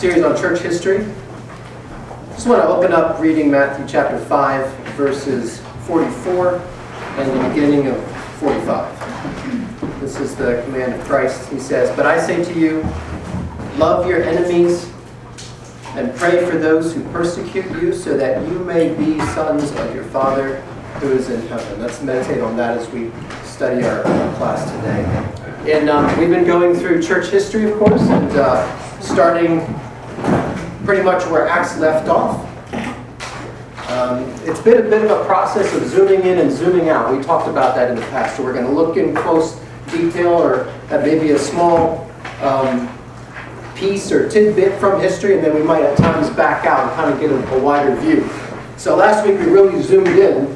series on church history. I Just want to open up reading Matthew chapter 5, verses 44 and the beginning of 45. This is the command of Christ. He says, But I say to you, love your enemies and pray for those who persecute you, so that you may be sons of your Father who is in heaven. Let's meditate on that as we study our class today. And um, we've been going through church history, of course, and uh, starting pretty much where Acts left off. Um, it's been a bit of a process of zooming in and zooming out. We talked about that in the past, so we're going to look in close detail or at maybe a small um, piece or tidbit from history, and then we might at times back out and kind of get a, a wider view. So last week we really zoomed in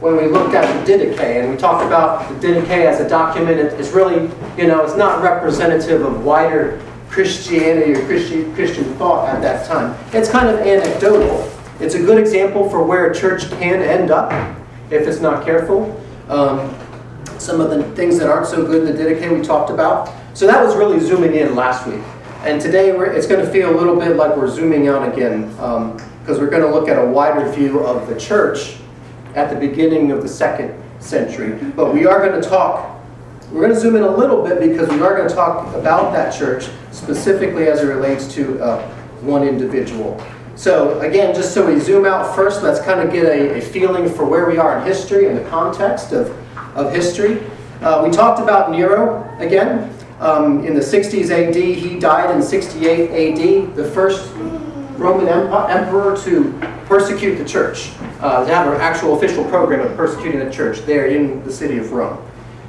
when we looked at the Didache, and we talked about the Didache as a document. It's really, you know, it's not representative of wider Christianity or Christian, Christian thought at that time. It's kind of anecdotal. It's a good example for where a church can end up if it's not careful. Um, some of the things that aren't so good in the Didache we talked about. So that was really zooming in last week. And today it's going to feel a little bit like we're zooming out again because um, we're going to look at a wider view of the church at the beginning of the second century. But we are going to talk, we're going to zoom in a little bit because we are going to talk about that church specifically as it relates to uh, one individual. So again, just so we zoom out first, let's kind of get a, a feeling for where we are in history and the context of, of history. Uh, we talked about Nero again. Um, in the 60s AD, he died in 68 AD, the first Roman emperor to persecute the church, uh, to have an actual official program of persecuting the church there in the city of Rome.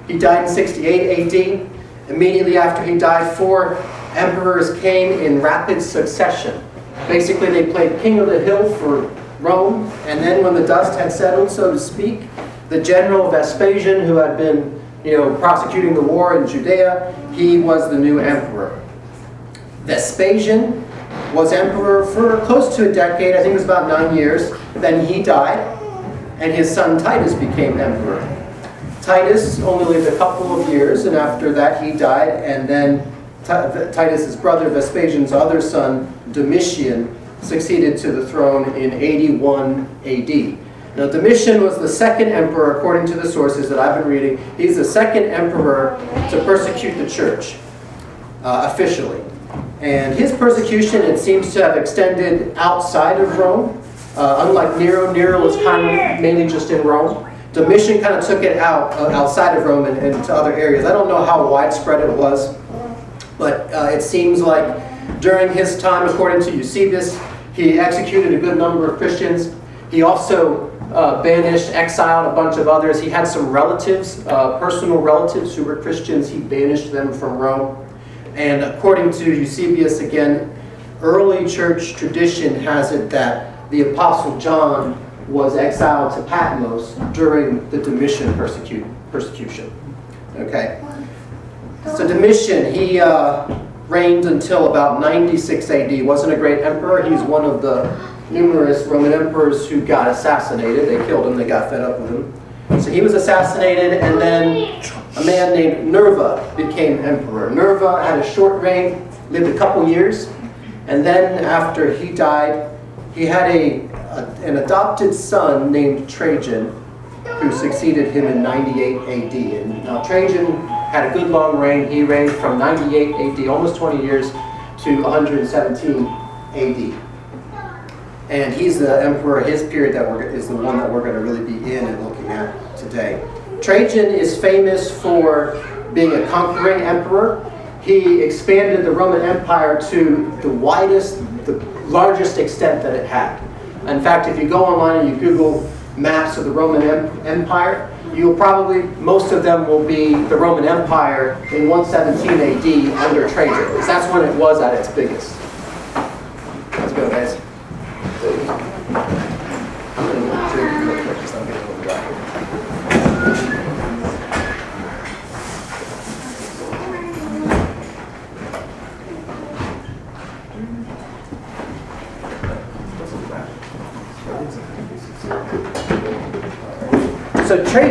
He died in 68 AD. Immediately after he died, four emperors came in rapid succession. Basically, they played king of the hill for Rome, and then when the dust had settled, so to speak, the general Vespasian, who had been you know, prosecuting the war in Judea, he was the new emperor. Vespasian was emperor for close to a decade, I think it was about nine years. Then he died, and his son Titus became emperor. Titus only lived a couple of years, and after that he died, and then Titus's brother Vespasian's other son Domitian succeeded to the throne in 81 AD. Now, Domitian was the second emperor, according to the sources that I've been reading. He's the second emperor to persecute the church uh, officially. And his persecution, it seems to have extended outside of Rome. Uh, unlike Nero, Nero was kind of mainly just in Rome. Domitian kind of took it out uh, outside of Rome and, and, to other areas. I don't know how widespread it was, but uh, it seems like during his time, according to Eusebius, he executed a good number of Christians. He also uh, banished, exiled a bunch of others. He had some relatives, uh, personal relatives who were Christians. He banished them from Rome. And according to Eusebius, again, early church tradition has it that the Apostle John was exiled to Patmos during the Domitian persecution. Okay. So Domitian, he uh, reigned until about 96 AD. Wasn't a great emperor. He's one of the numerous Roman emperors who got assassinated. They killed him, they got fed up with him. So he was assassinated, and then a man named Nerva became emperor. Nerva had a short reign, lived a couple years, and then after he died, he had a, a an adopted son named Trajan who succeeded him in 98 AD. And now Trajan had a good long reign. He reigned from 98 AD, almost 20 years, to 117 AD. And he's the emperor, his period that we're, is the one that we're going to really be in and looking at today. Trajan is famous for being a conquering emperor. He expanded the Roman Empire to the widest, the largest extent that it had. In fact, if you go online and you Google maps of the Roman Empire, you'll probably, most of them will be the Roman Empire in 117 AD under Trajan, because that's when it was at its biggest. Let's go, guys.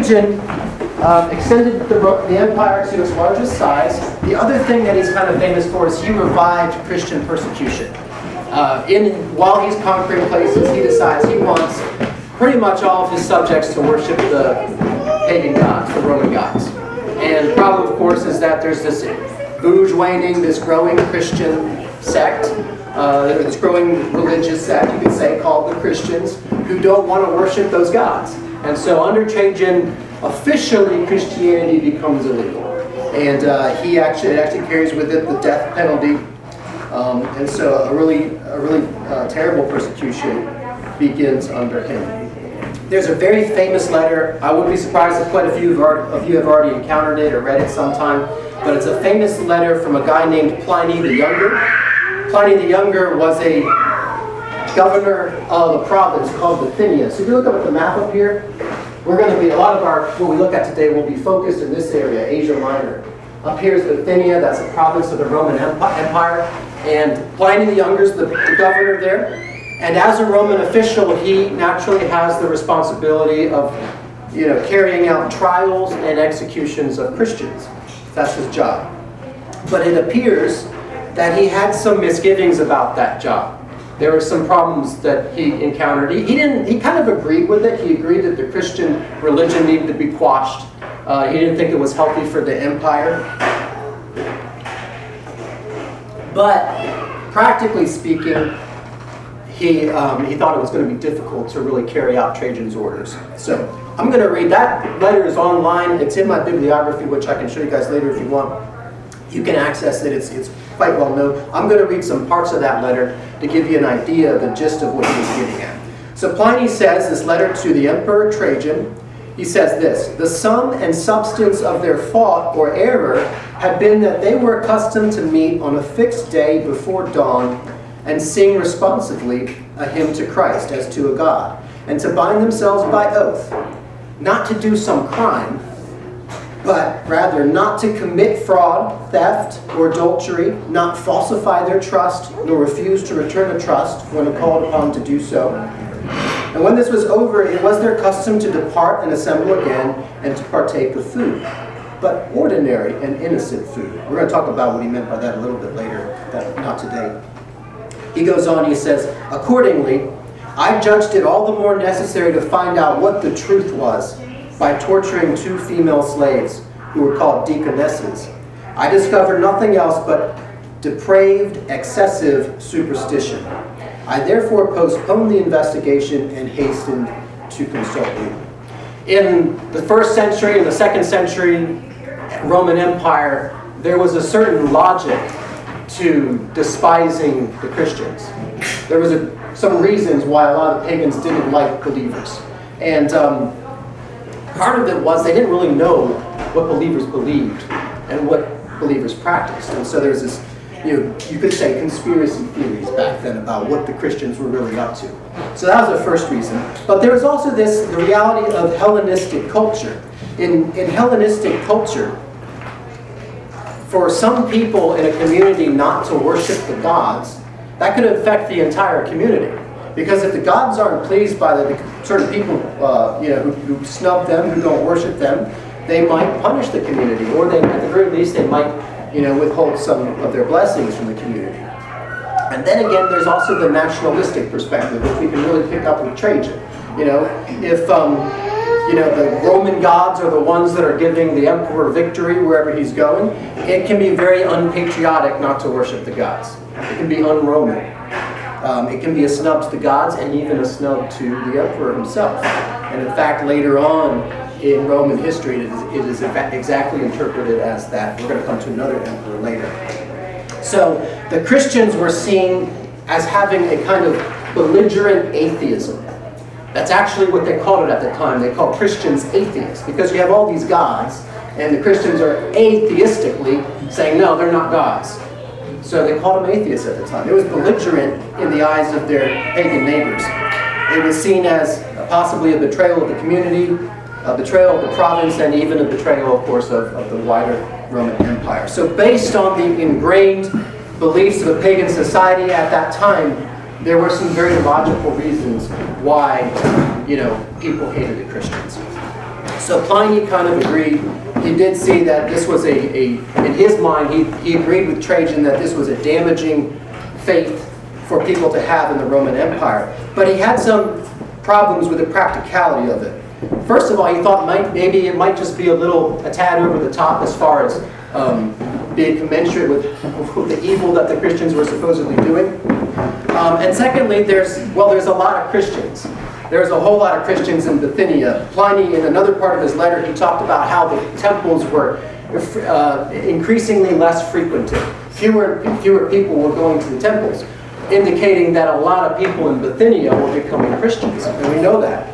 Trajan um, extended the, the empire to its largest size. The other thing that he's kind of famous for is he revived Christian persecution. uh, in while he's conquering places, he decides he wants pretty much all of his subjects to worship the pagan gods, the Roman gods. And the problem, of course, is that there's this bourgeoising, this growing Christian sect, uh, this growing religious sect, you could say, called the Christians, who don't want to worship those gods. And so under Trajan, officially Christianity becomes illegal. And uh, he actually, it actually carries with it the death penalty. Um, and so a really, a really uh, terrible persecution begins under him. There's a very famous letter. I wouldn't be surprised if quite a few of you have already encountered it or read it sometime. But it's a famous letter from a guy named Pliny the Younger. Pliny the Younger was a governor of a province called Bithynia. So if you look up at the map up here, we're going to be, a lot of our, what we look at today will be focused in this area, Asia Minor. Up here is Bithynia, that's a province of the Roman Empire. And Pliny the Younger is the, the governor there. And as a Roman official, he naturally has the responsibility of you know, carrying out trials and executions of Christians. That's his job. But it appears that he had some misgivings about that job there were some problems that he encountered. He, he, didn't. He kind of agreed with it. He agreed that the Christian religion needed to be quashed. Uh, he didn't think it was healthy for the empire. But practically speaking, he um, he thought it was going to be difficult to really carry out Trajan's orders. So I'm going to read that letter is online. It's in my bibliography, which I can show you guys later if you want. You can access it. It's it's quite well known. I'm going to read some parts of that letter to give you an idea of the gist of what he was getting at. So Pliny says, this letter to the Emperor Trajan, he says this The sum and substance of their fault or error had been that they were accustomed to meet on a fixed day before dawn and sing responsively a hymn to Christ as to a God, and to bind themselves by oath, not to do some crime, but rather not to commit fraud, theft, or adultery, not falsify their trust, nor refuse to return a trust when called upon to do so. And when this was over, it was their custom to depart and assemble again and to partake of food, but ordinary and innocent food. We're going to talk about what he meant by that a little bit later, but not today. He goes on, he says, Accordingly, I judged it all the more necessary to find out what the truth was by torturing two female slaves who were called deaconesses. I discovered nothing else but depraved, excessive superstition. I therefore postponed the investigation and hastened to consult you. In the first century and the second century Roman Empire, there was a certain logic to despising the Christians. There was a, some reasons why a lot of pagans didn't like believers. And um, part of it was they didn't really know what believers believed and what believers practiced. And so there's this, you know, you could say conspiracy theories back then about what the Christians were really up to. So that was the first reason. But there was also this, the reality of Hellenistic culture. In, in Hellenistic culture, for some people in a community not to worship the gods, that could affect the entire community. Because if the gods aren't pleased by the, certain people, uh, you know, who, who snub them, who don't worship them, they might punish the community, or they, at the very least, they might, you know, withhold some of their blessings from the community. And then again, there's also the nationalistic perspective, which we can really pick up with Trajan. You know, if um, you know the Roman gods are the ones that are giving the emperor victory wherever he's going, it can be very unpatriotic not to worship the gods. It can be un-Roman. Um, it can be a snub to the gods and even a snub to the emperor himself. And in fact, later on in Roman history, it is, it is exactly interpreted as that. We're going to come to another emperor later. So the Christians were seen as having a kind of belligerent atheism. That's actually what they called it at the time. They called Christians atheists because you have all these gods, and the Christians are atheistically saying, no, they're not gods. So they called them atheists at the time. It was belligerent in the eyes of their pagan neighbors. It was seen as uh, possibly a betrayal of the community, a betrayal of the province, and even a betrayal, of course, of, of the wider Roman Empire. So based on the ingrained beliefs of a pagan society at that time, there were some very logical reasons why, you know, people hated the Christians. So Pliny kind of agreed he did see that this was a, a in his mind, he, he agreed with Trajan that this was a damaging faith for people to have in the Roman Empire. But he had some problems with the practicality of it. First of all, he thought might, maybe it might just be a little, a tad over the top as far as um, being commensurate with, the evil that the Christians were supposedly doing. Um, and secondly, there's, well, there's a lot of Christians. There's a whole lot of Christians in Bithynia. Pliny, in another part of his letter, he talked about how the temples were uh, increasingly less frequented. Fewer, fewer people were going to the temples, indicating that a lot of people in Bithynia were becoming Christians, and we know that.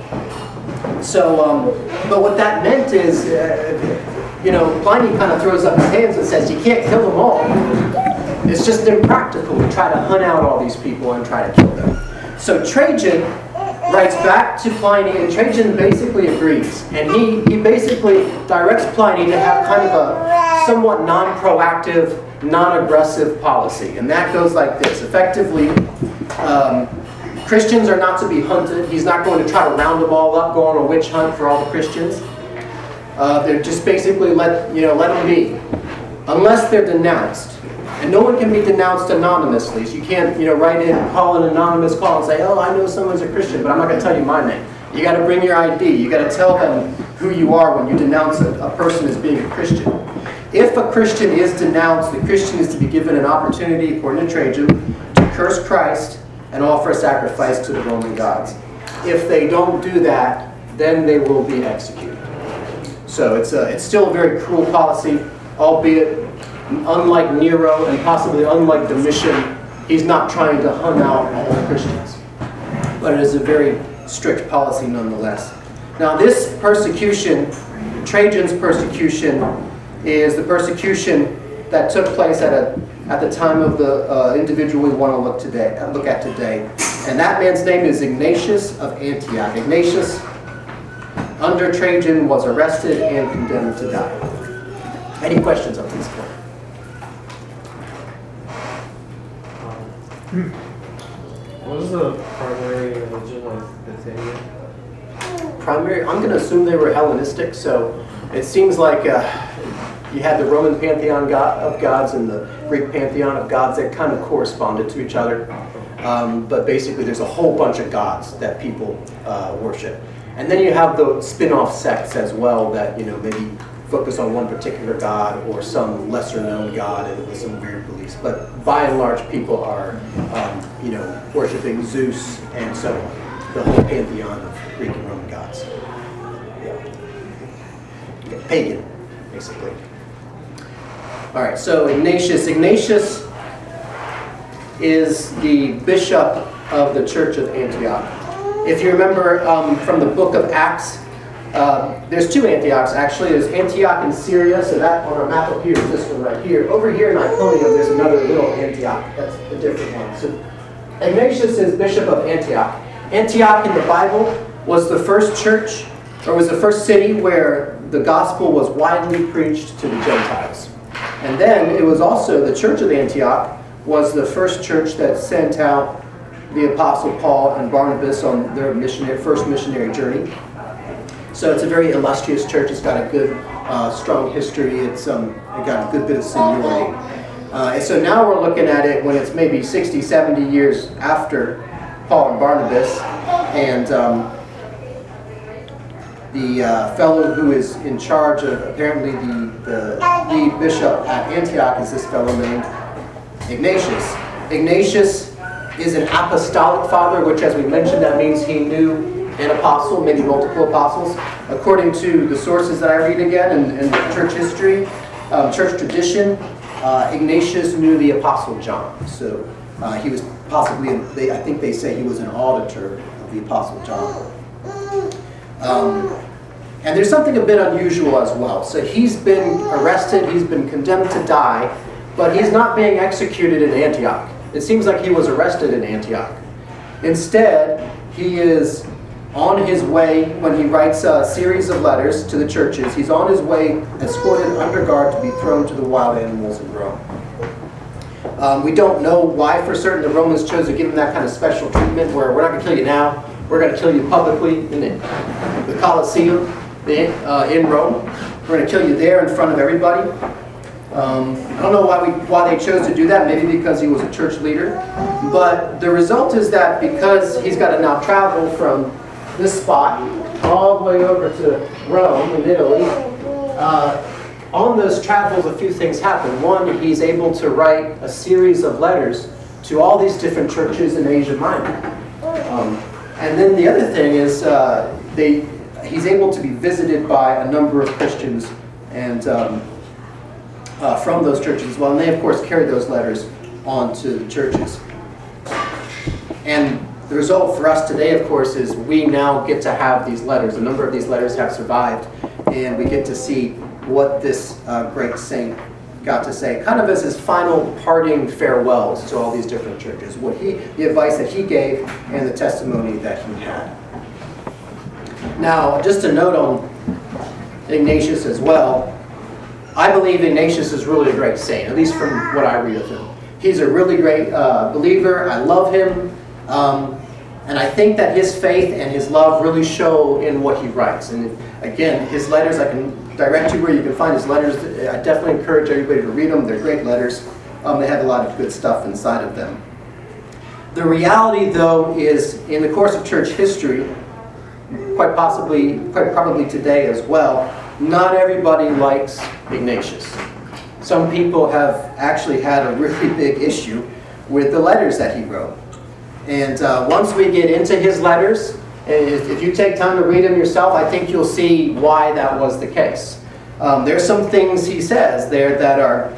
So, um, but what that meant is, uh, you know, Pliny kind of throws up his hands and says, you can't kill them all. It's just impractical to try to hunt out all these people and try to kill them. So Trajan writes back to Pliny, and Trajan basically agrees. And he, he basically directs Pliny to have kind of a somewhat non-proactive, non-aggressive policy. And that goes like this. Effectively, um, Christians are not to be hunted. He's not going to try to round them all up, go on a witch hunt for all the Christians. Uh, they're just basically let, you know, let them be. Unless they're denounced. No one can be denounced anonymously. So you can't, you know, write in, call an anonymous call and say, oh, I know someone's a Christian, but I'm not going to tell you my name. You got to bring your ID. You got to tell them who you are when you denounce a, a person as being a Christian. If a Christian is denounced, the Christian is to be given an opportunity, according to Trajan, to curse Christ and offer a sacrifice to the Roman gods. If they don't do that, then they will be executed. So it's, a, it's still a very cruel policy, albeit unlike Nero and possibly unlike Domitian, he's not trying to hunt out all Christians. But it is a very strict policy nonetheless. Now this persecution, Trajan's persecution, is the persecution that took place at, a, at the time of the uh, individual we want to look, today, uh, look at today. And that man's name is Ignatius of Antioch. Ignatius, under Trajan, was arrested and condemned to die. Any questions on this point? What was the primary religion of Bithynia? Primary, I'm going to assume they were Hellenistic, so it seems like uh, you had the Roman pantheon of gods and the Greek pantheon of gods that kind of corresponded to each other. Um, but basically, there's a whole bunch of gods that people uh, worship. And then you have the spin-off sects as well that, you know, maybe focus on one particular god or some lesser known god and with some weird beliefs. But by and large, people are, um, you know, worshiping Zeus and so on, the whole pantheon of Greek and Roman gods. Yeah. yeah pagan, basically. All right, so Ignatius. Ignatius is the bishop of the Church of Antioch. If you remember um, from the book of Acts, uh, there's two Antiochs actually. There's Antioch in Syria, so that on our map up here is this one right here. Over here in Iconium, there's another little Antioch. That's a different one. So Ignatius is bishop of Antioch. Antioch in the Bible was the first church, or was the first city where the gospel was widely preached to the Gentiles. And then it was also the church of Antioch was the first church that sent out the apostle Paul and Barnabas on their missionary, first missionary journey. So it's a very illustrious church. It's got a good, uh, strong history. It's um, it got a good bit of seniority. Uh, and so now we're looking at it when it's maybe 60, 70 years after Paul and Barnabas. And um, the uh, fellow who is in charge of apparently the, the lead bishop at Antioch is this fellow named Ignatius. Ignatius is an apostolic father, which, as we mentioned, that means he knew an apostle, maybe multiple apostles. According to the sources that I read again and, church history, um, church tradition, uh, Ignatius knew the apostle John. So uh, he was possibly, they, I think they say he was an auditor of the apostle John. Um, and there's something a bit unusual as well. So he's been arrested, he's been condemned to die, but he's not being executed in Antioch. It seems like he was arrested in Antioch. Instead, he is on his way when he writes a series of letters to the churches. He's on his way, escorted under guard to be thrown to the wild animals in Rome. Um, we don't know why for certain the Romans chose to give him that kind of special treatment where we're not going to kill you now, we're going to kill you publicly in the, the Colosseum in, uh, in Rome. We're going to kill you there in front of everybody. Um, I don't know why, we, why they chose to do that, maybe because he was a church leader. But the result is that because he's got to now travel from this spot all the way over to Rome in Italy, uh, on those travels, a few things happen. One, he's able to write a series of letters to all these different churches in Asia Minor. Um, and then the other thing is uh, they, he's able to be visited by a number of Christians and um, uh, from those churches as well. And they, of course, carry those letters on to the churches. And the result for us today, of course, is we now get to have these letters. A number of these letters have survived, and we get to see what this uh, great saint got to say, kind of as his final parting farewells to all these different churches, what he, the advice that he gave, and the testimony that he had. Now, just a note on Ignatius as well. I believe Ignatius is really a great saint, at least from what I read of him. He's a really great uh, believer. I love him. Um, and I think that his faith and his love really show in what he writes. And again, his letters, I can direct you where you can find his letters. I definitely encourage everybody to read them. They're great letters. Um, they have a lot of good stuff inside of them. The reality, though, is in the course of church history, quite possibly, quite probably today as well, not everybody likes Ignatius. Some people have actually had a really big issue with the letters that he wrote. And uh, once we get into his letters, if you take time to read them yourself, I think you'll see why that was the case. Um, there's some things he says there that are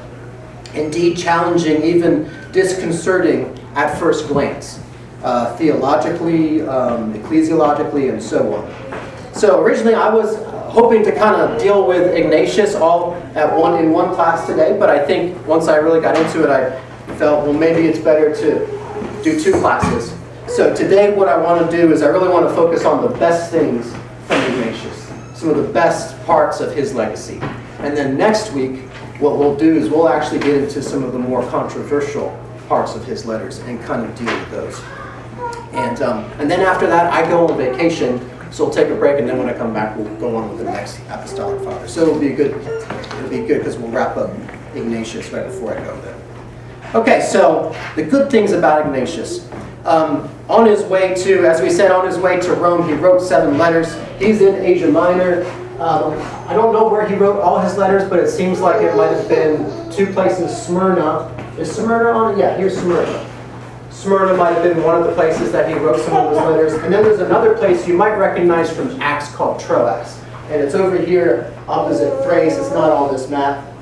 indeed challenging, even disconcerting at first glance, uh, theologically, um, ecclesiologically, and so on. So originally I was hoping to kind of deal with Ignatius all at one in one class today, but I think once I really got into it, I felt, well, maybe it's better to do two classes. So today what I want to do is I really want to focus on the best things from Ignatius, some of the best parts of his legacy. And then next week, what we'll do is we'll actually get into some of the more controversial parts of his letters and kind of deal with those. And, um, and then after that, I go on vacation, so we'll take a break, and then when I come back, we'll go on with the next apostolic father. So it'll be good. It'll be good because we'll wrap up Ignatius right before I go there. Okay, so the good things about Ignatius. Um, on his way to, as we said, on his way to Rome, he wrote seven letters. He's in Asia Minor. Um, I don't know where he wrote all his letters, but it seems like it might have been two places. Smyrna. Is Smyrna on it? Yeah, here's Smyrna. Smyrna might have been one of the places that he wrote some of his letters. And then there's another place you might recognize from Acts called Troas. And it's over here opposite Thrace. It's not on this map.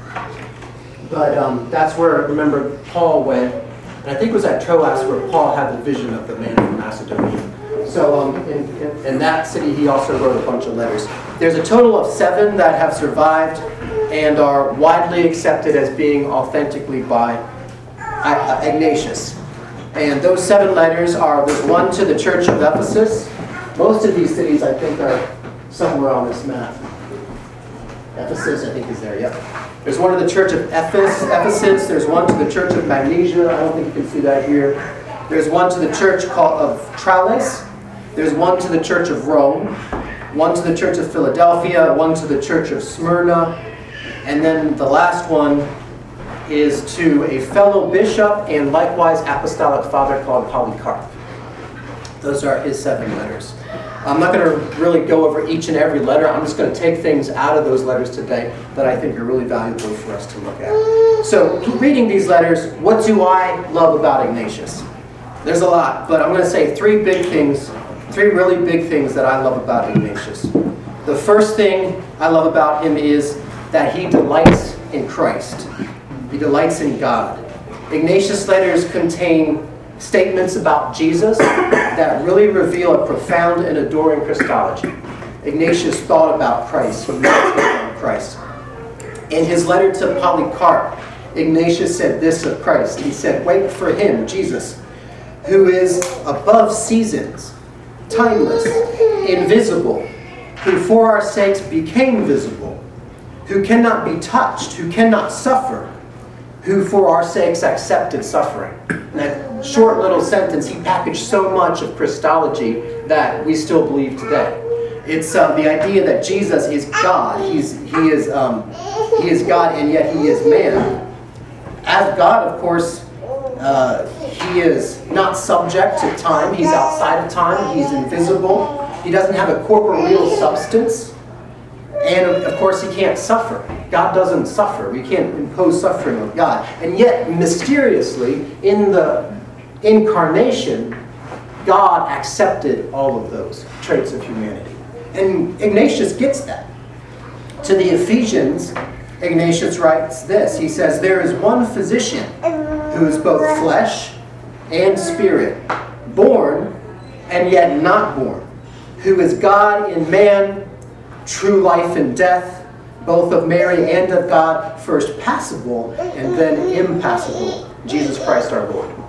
But um, that's where, remember, Paul went. And I think it was at Troas where Paul had the vision of the man from Macedonia. So um, in, in, in, that city, he also wrote a bunch of letters. There's a total of seven that have survived and are widely accepted as being authentically by uh, Ignatius. And those seven letters are, there's one to the church of Ephesus. Most of these cities, I think, are somewhere on this map. Ephesus, I think, is there, yep. There's one to the church of Ephesus. There's one to the church of Magnesia. I don't think you can see that here. There's one to the church called of Tralles. There's one to the church of Rome. One to the church of Philadelphia. One to the church of Smyrna. And then the last one is to a fellow bishop and likewise apostolic father called Polycarp. Those are his seven letters. I'm not going to really go over each and every letter. I'm just going to take things out of those letters today that I think are really valuable for us to look at. So, reading these letters, what do I love about Ignatius? There's a lot, but I'm going to say three big things, three really big things that I love about Ignatius. The first thing I love about him is that he delights in Christ. He delights in God. Ignatius' letters contain statements about Jesus that really reveal a profound and adoring Christology. Ignatius thought about Christ, he meditated on Christ. In his letter to Polycarp, Ignatius said this of Christ. He said, Wait for him, Jesus, who is above seasons, timeless, invisible, who for our sakes became visible, who cannot be touched, who cannot suffer, who for our sakes accepted suffering. In that short little sentence, he packaged so much of Christology that we still believe today. It's uh, the idea that Jesus is God. He's, he, is, um, he is God and yet he is man. As God, of course, uh, he is not subject to time. He's outside of time. He's invisible. He doesn't have a corporeal substance. And of course, he can't suffer. God doesn't suffer. We can't impose suffering on God. And yet, mysteriously, in the incarnation, God accepted all of those traits of humanity. And Ignatius gets that. To the Ephesians, Ignatius writes this He says, There is one physician who is both flesh and spirit, born and yet not born, who is God in man, true life and death, both of Mary and of God, first passible and then impassible, Jesus Christ our Lord.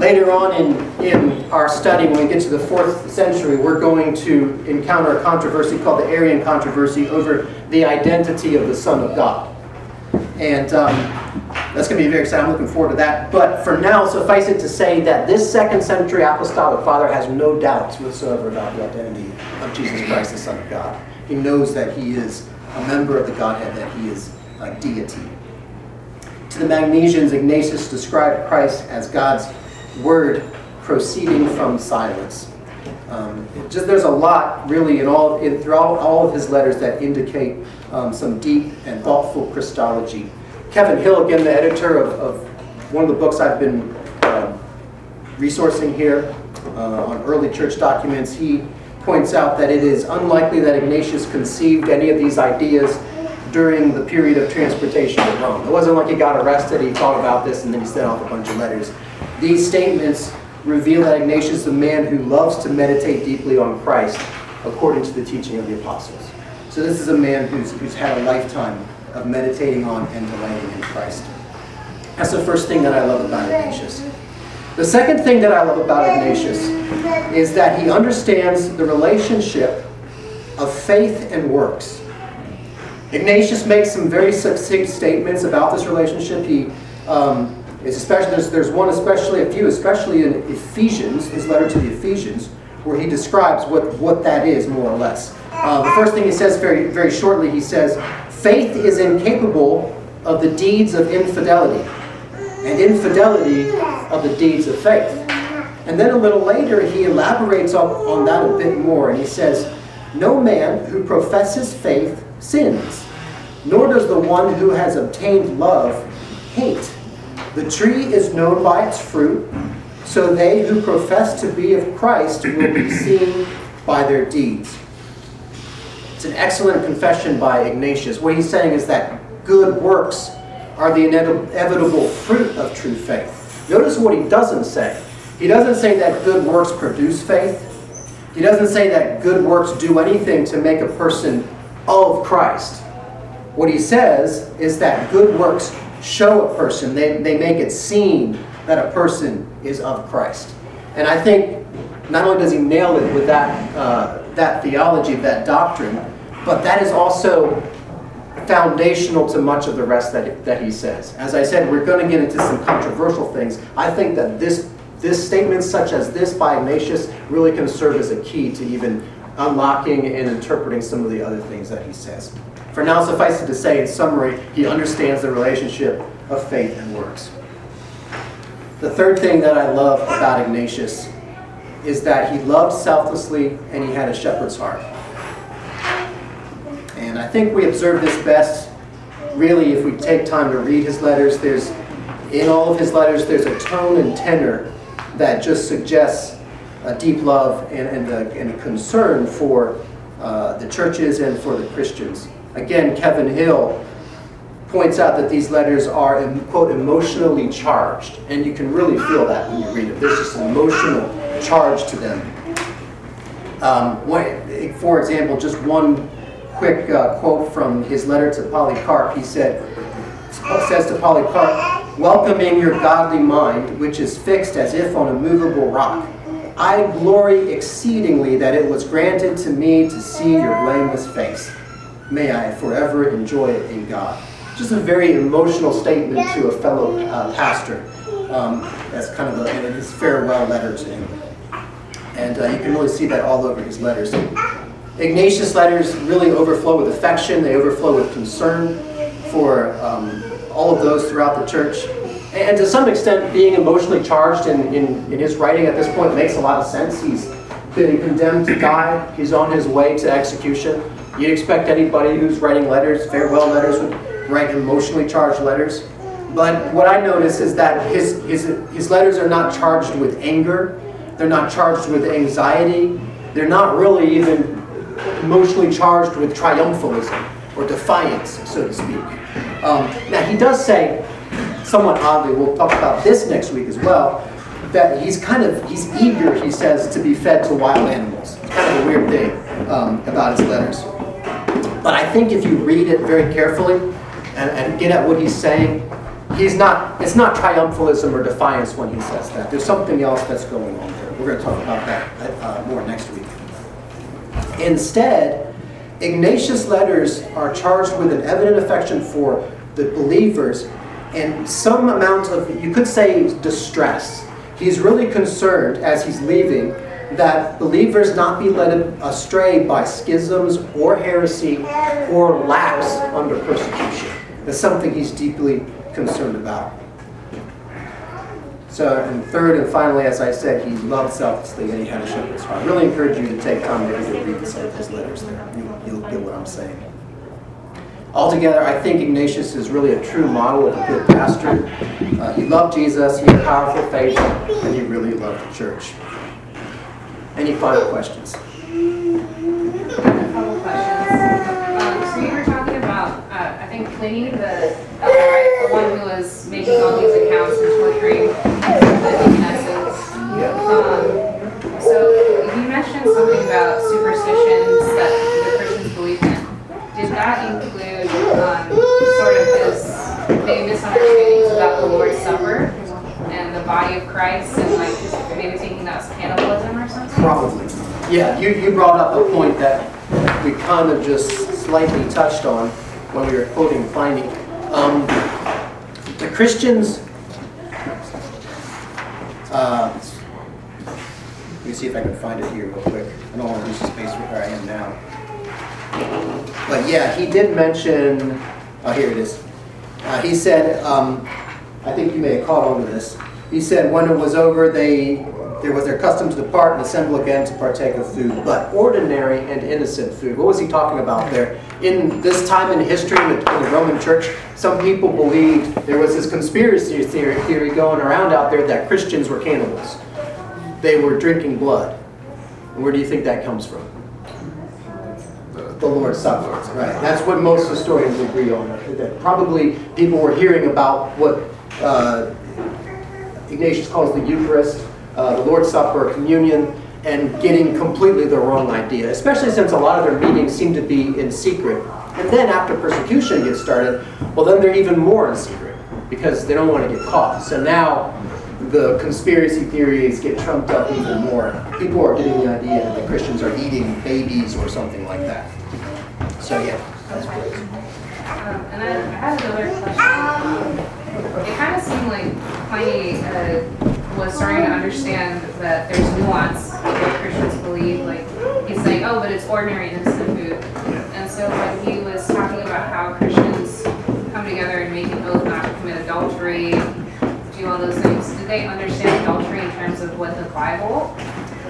Later on in, in our study, when we get to the fourth century, we're going to encounter a controversy called the Arian controversy over the identity of the Son of God. And um, that's going to be very exciting. I'm looking forward to that. But for now, suffice it to say that this second century apostolic father has no doubts whatsoever about the identity of Jesus Christ, the Son of God. He knows that he is a member of the Godhead, that he is a deity. To the Magnesians, Ignatius described Christ as God's word proceeding from silence. Um, just there's a lot really in all in, throughout all of his letters that indicate um, some deep and thoughtful Christology. Kevin Hill, again, the editor of, of one of the books I've been um, resourcing here uh, on early church documents, he points out that it is unlikely that Ignatius conceived any of these ideas during the period of transportation to Rome. It wasn't like he got arrested, he thought about this, and then he sent off a bunch of letters. These statements reveal that Ignatius is a man who loves to meditate deeply on Christ according to the teaching of the apostles. So this is a man who's, who's had a lifetime of meditating on and delighting in Christ. That's the first thing that I love about Ignatius. The second thing that I love about Ignatius is that he understands the relationship of faith and works. Ignatius makes some very succinct statements about this relationship. He um, is especially there's, there's one especially a few, especially in Ephesians, his letter to the Ephesians, where he describes what, what that is more or less. Uh, the first thing he says very very shortly, he says, "Faith is incapable of the deeds of infidelity, and infidelity of the deeds of faith." And then a little later, he elaborates on, on that a bit more, and he says, "No man who professes faith sins, nor does the one who has obtained love hate." The tree is known by its fruit, so they who profess to be of Christ will be seen by their deeds. It's an excellent confession by Ignatius. What he's saying is that good works are the inevitable fruit of true faith. Notice what he doesn't say. He doesn't say that good works produce faith. He doesn't say that good works do anything to make a person of Christ. What he says is that good works show a person, they, they make it seem that a person is of Christ. And I think not only does he nail it with that, uh, that theology, that doctrine, but that is also foundational to much of the rest that, that he says. As I said, we're going to get into some controversial things. I think that this, this statement, such as this by Ignatius, really can serve as a key to even unlocking and interpreting some of the other things that he says. For now, suffice it to say, in summary, he understands the relationship of faith and works. The third thing that I love about Ignatius is that he loved selflessly and he had a shepherd's heart. And I think we observe this best, really, if we take time to read his letters. There's, in all of his letters, there's a tone and tenor that just suggests a deep love and, and, a, and a concern for uh, the churches and for the Christians. Again, Kevin Hill points out that these letters are, quote, emotionally charged. And you can really feel that when you read them. There's just an emotional charge to them. Um, for example, just one quick uh, quote from his letter to Polycarp. He said, says to Polycarp, welcoming your godly mind, which is fixed as if on a movable rock. I glory exceedingly that it was granted to me to see your blameless face may I forever enjoy it in God. Just a very emotional statement to a fellow uh, pastor. Um, that's kind of a, his farewell letter to him. And uh, you can really see that all over his letters. Ignatius' letters really overflow with affection, they overflow with concern for um, all of those throughout the church. And to some extent, being emotionally charged in, in, in his writing at this point makes a lot of sense. He's been condemned to die, he's on his way to execution. You'd expect anybody who's writing letters, farewell letters, would write emotionally charged letters. But what I notice is that his, his, his letters are not charged with anger, they're not charged with anxiety, they're not really even emotionally charged with triumphalism or defiance, so to speak. Um, now, he does say, somewhat oddly, we'll talk about this next week as well, that he's kind of, he's eager, he says, to be fed to wild animals. It's kind of a weird thing um, about his letters. But I think if you read it very carefully and, and get at what he's saying, he's not, it's not triumphalism or defiance when he says that. There's something else that's going on there. We're going to talk about that uh, more next week. Instead, Ignatius' letters are charged with an evident affection for the believers and some amount of, you could say, distress. He's really concerned as he's leaving that believers not be led astray by schisms or heresy or lapse under persecution. That's something he's deeply concerned about. So, and third and finally, as I said, he loved selflessly and he had a shepherd's heart. I really encourage you to take time to read some of his letters there. You'll, you'll get what I'm saying. Altogether, I think Ignatius is really a true model of a good pastor. Uh, he loved Jesus, he had powerful faith, and he really loved the church. Any final questions? Uh, I think Pliny, the, uh, the one who was making all these accounts and torturing the deaconesses. Um, so you mentioned something about superstitions that the Christians believed in. Did that include um, sort of his big misunderstandings about the Lord's Supper body of Christ and like maybe thinking that was cannibalism or something? Probably. Yeah, you, you brought up a point that we kind of just slightly touched on when we were quoting Pliny. Um, the Christians, uh, let me see if I can find it here real quick. I don't want to lose the space where I am now. But yeah, he did mention, oh, here it is. Uh, he said, um, I think you may have caught on to this. He said when it was over, they there was their custom to depart and assemble again to partake of food, but ordinary and innocent food. What was he talking about there? In this time in history in the, Roman Church, some people believed there was this conspiracy theory, theory going around out there that Christians were cannibals. They were drinking blood. And where do you think that comes from? The Lord's Supper, right? That's what most historians agree on. That probably people were hearing about what uh, Ignatius calls the Eucharist, uh, the Lord's Supper, communion, and getting completely the wrong idea, especially since a lot of their meetings seem to be in secret. And then after persecution gets started, well, then they're even more in secret because they don't want to get caught. So now the conspiracy theories get trumped up even more. People are getting the idea that the Christians are eating babies or something like that. So yeah, that's great. Um, and I, I had another question. It kind of seemed like Pliny uh, was starting to understand that there's nuance of what Christians believe. Like he's saying, oh, but it's ordinary innocent food. And so when he was talking about how Christians come together and make an oath not to commit adultery, do all those things, did they understand adultery in terms of what the Bible?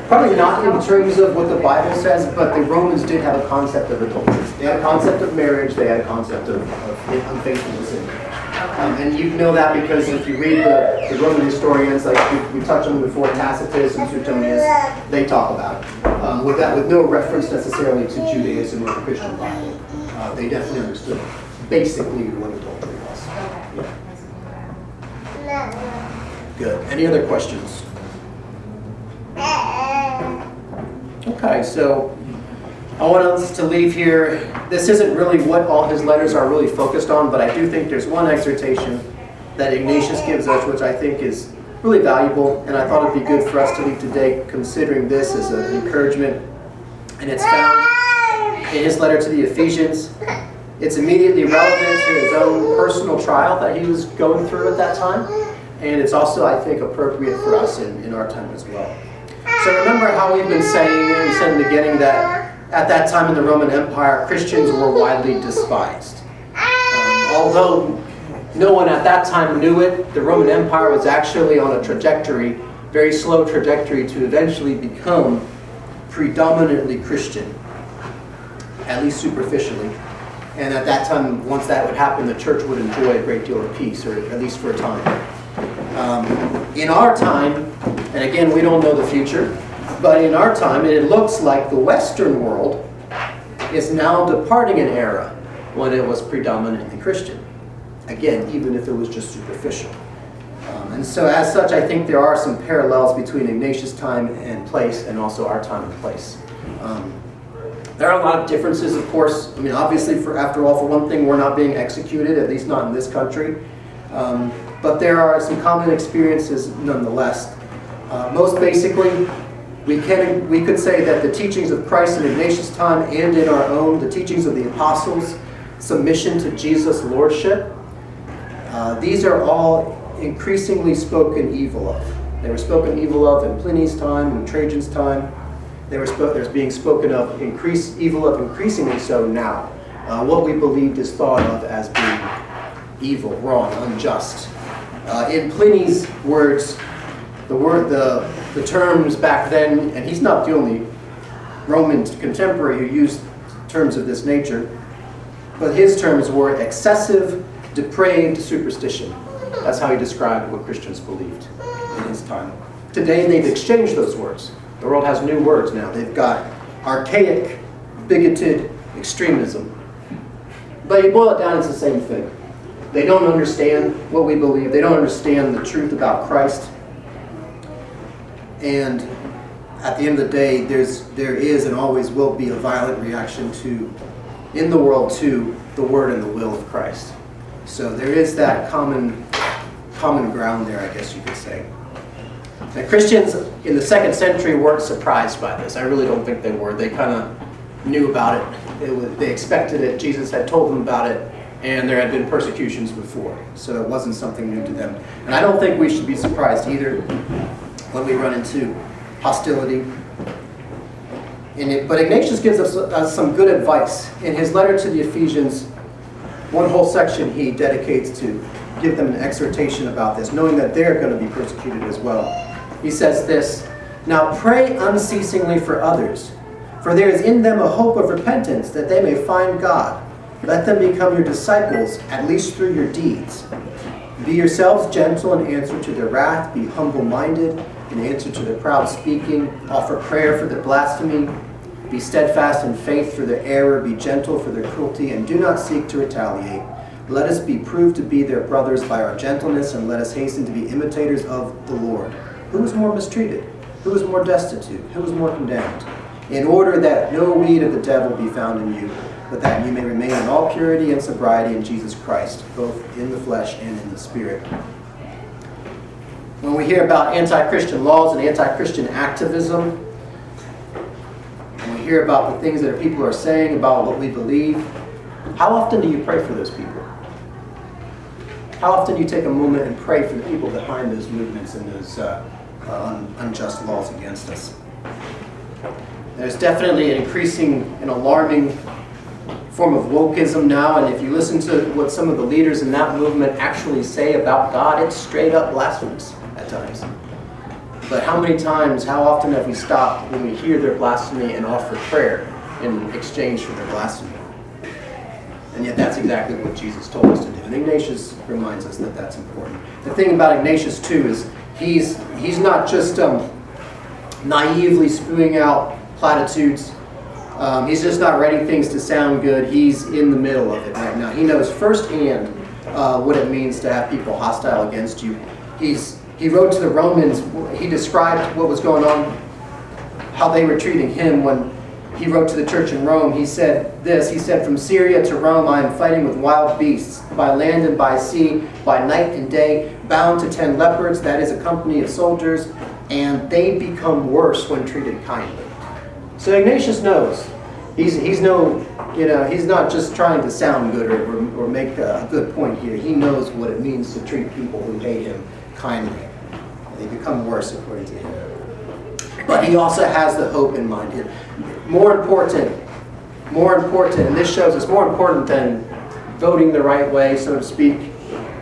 Probably not in terms of what the Bible says, but the Romans did have a concept of adultery. They had a concept of marriage, they had a concept of, of unfaithfulness in. Um, and you know that because if you read the, the Roman historians, like we, we touched on before, Tacitus and Suetonius, they talk about it. Um, with that, with no reference necessarily to Judaism or the Christian Bible. Uh, they definitely understood basically what adultery was. Okay. Good. Any other questions? Okay, so I want us to leave here. This isn't really what all his letters are really focused on, but I do think there's one exhortation that Ignatius gives us, which I think is really valuable, and I thought it'd be good for us to leave today considering this as an encouragement. And it's found in his letter to the Ephesians. It's immediately relevant to his own personal trial that he was going through at that time, and it's also, I think, appropriate for us in, in our time as well. So remember how we've been saying, we said in the beginning, that at that time in the Roman Empire, Christians were widely despised. Um, although no one at that time knew it, the Roman Empire was actually on a trajectory, very slow trajectory, to eventually become predominantly Christian, at least superficially. And at that time, once that would happen, the church would enjoy a great deal of peace, or at least for a time. Um, in our time, and again, we don't know the future, but in our time, it looks like the Western world is now departing an era when it was predominantly Christian. Again, even if it was just superficial. Um, and so, as such, I think there are some parallels between Ignatius' time and place and also our time and place. Um, there are a lot of differences, of course. I mean, obviously, for after all, for one thing, we're not being executed, at least not in this country. Um, but there are some common experiences nonetheless. Uh, most basically, we, can, we could say that the teachings of Christ in Ignatius' time and in our own, the teachings of the apostles, submission to Jesus' lordship, uh, these are all increasingly spoken evil of. They were spoken evil of in Pliny's time, in Trajan's time. They were there's being spoken of increase, evil of increasingly so now. Uh, what we believed is thought of as being evil, wrong, unjust. Uh, in Pliny's words, the word, the, the terms back then, and he's not the only Roman contemporary who used terms of this nature, but his terms were excessive, depraved superstition. That's how he described what Christians believed in his time. Today, they've exchanged those words. The world has new words now. They've got archaic, bigoted extremism. But you boil it down, it's the same thing. They don't understand what we believe. They don't understand the truth about Christ. And at the end of the day, there's there is and always will be a violent reaction to in the world to the word and the will of Christ. So there is that common common ground there, I guess you could say. Now, Christians in the second century weren't surprised by this. I really don't think they were. They kind of knew about it. it was, they expected it. Jesus had told them about it, and there had been persecutions before. So it wasn't something new to them. And I don't think we should be surprised either when we run into hostility. It, but Ignatius gives us, us some good advice. In his letter to the Ephesians, one whole section he dedicates to give them an exhortation about this, knowing that they're going to be persecuted as well. He says this Now pray unceasingly for others, for there is in them a hope of repentance, that they may find God. Let them become your disciples, at least through your deeds. Be yourselves gentle in answer to their wrath, be humble minded in answer to their proud speaking, offer prayer for their blasphemy. Be steadfast in faith for their error, be gentle for their cruelty, and do not seek to retaliate. Let us be proved to be their brothers by our gentleness, and let us hasten to be imitators of the Lord. Who was more mistreated? Who was more destitute? Who was more condemned? In order that no weed of the devil be found in you, but that you may remain in all purity and sobriety in Jesus Christ, both in the flesh and in the spirit. When we hear about anti Christian laws and anti Christian activism, when we hear about the things that people are saying about what we believe, how often do you pray for those people? How often do you take a moment and pray for the people behind those movements and those uh, uh, unjust laws against us? There's definitely an increasing and alarming form of wokeism now, and if you listen to what some of the leaders in that movement actually say about God, it's straight up blasphemous times. But how many times, how often have we stopped when we hear their blasphemy and offer prayer in exchange for their blasphemy? And yet that's exactly what Jesus told us to do. And Ignatius reminds us that that's important. The thing about Ignatius, too, is he's, he's not just um, naively spewing out platitudes. Um, he's just not writing things to sound good. He's in the middle of it right now. He knows firsthand uh, what it means to have people hostile against you. He's, he wrote to the Romans, he described what was going on, how they were treating him when he wrote to the church in Rome. He said this He said, From Syria to Rome, I am fighting with wild beasts, by land and by sea, by night and day, bound to ten leopards, that is a company of soldiers, and they become worse when treated kindly. So Ignatius knows. He's, he's no, you know, he's not just trying to sound good or, or, or make a good point here. He knows what it means to treat people who hate him kindly. They become worse according to him. but he also has the hope in mind. It- More important, more important, and this shows us more important than voting the right way, so to speak,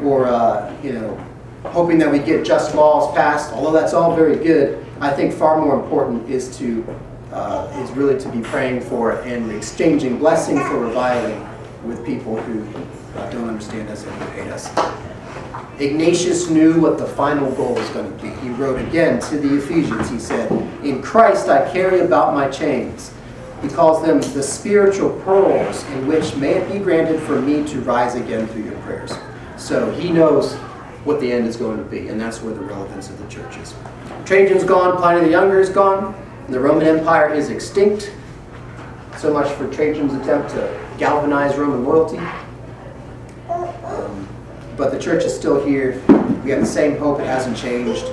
or, uh, you know, hoping that we get just laws passed, although that's all very good, I think far more important is to, uh, is really to be praying for and exchanging blessing for reviling with people who uh, don't understand us and who hate us. Ignatius knew what the final goal was going to be. He wrote again to the Ephesians, he said, In Christ I carry about my chains. He calls them the spiritual pearls in which may it be granted for me to rise again through your prayers. So he knows what the end is going to be, and that's where the relevance of the church is. Trajan's gone, Pliny the Younger is gone, the Roman Empire is extinct. So much for Trajan's attempt to galvanize Roman loyalty. But the church is still here. We have the same hope, it hasn't changed.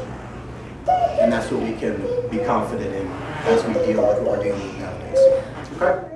And that's what we can be confident in as we deal with what we're dealing with nowadays. Okay?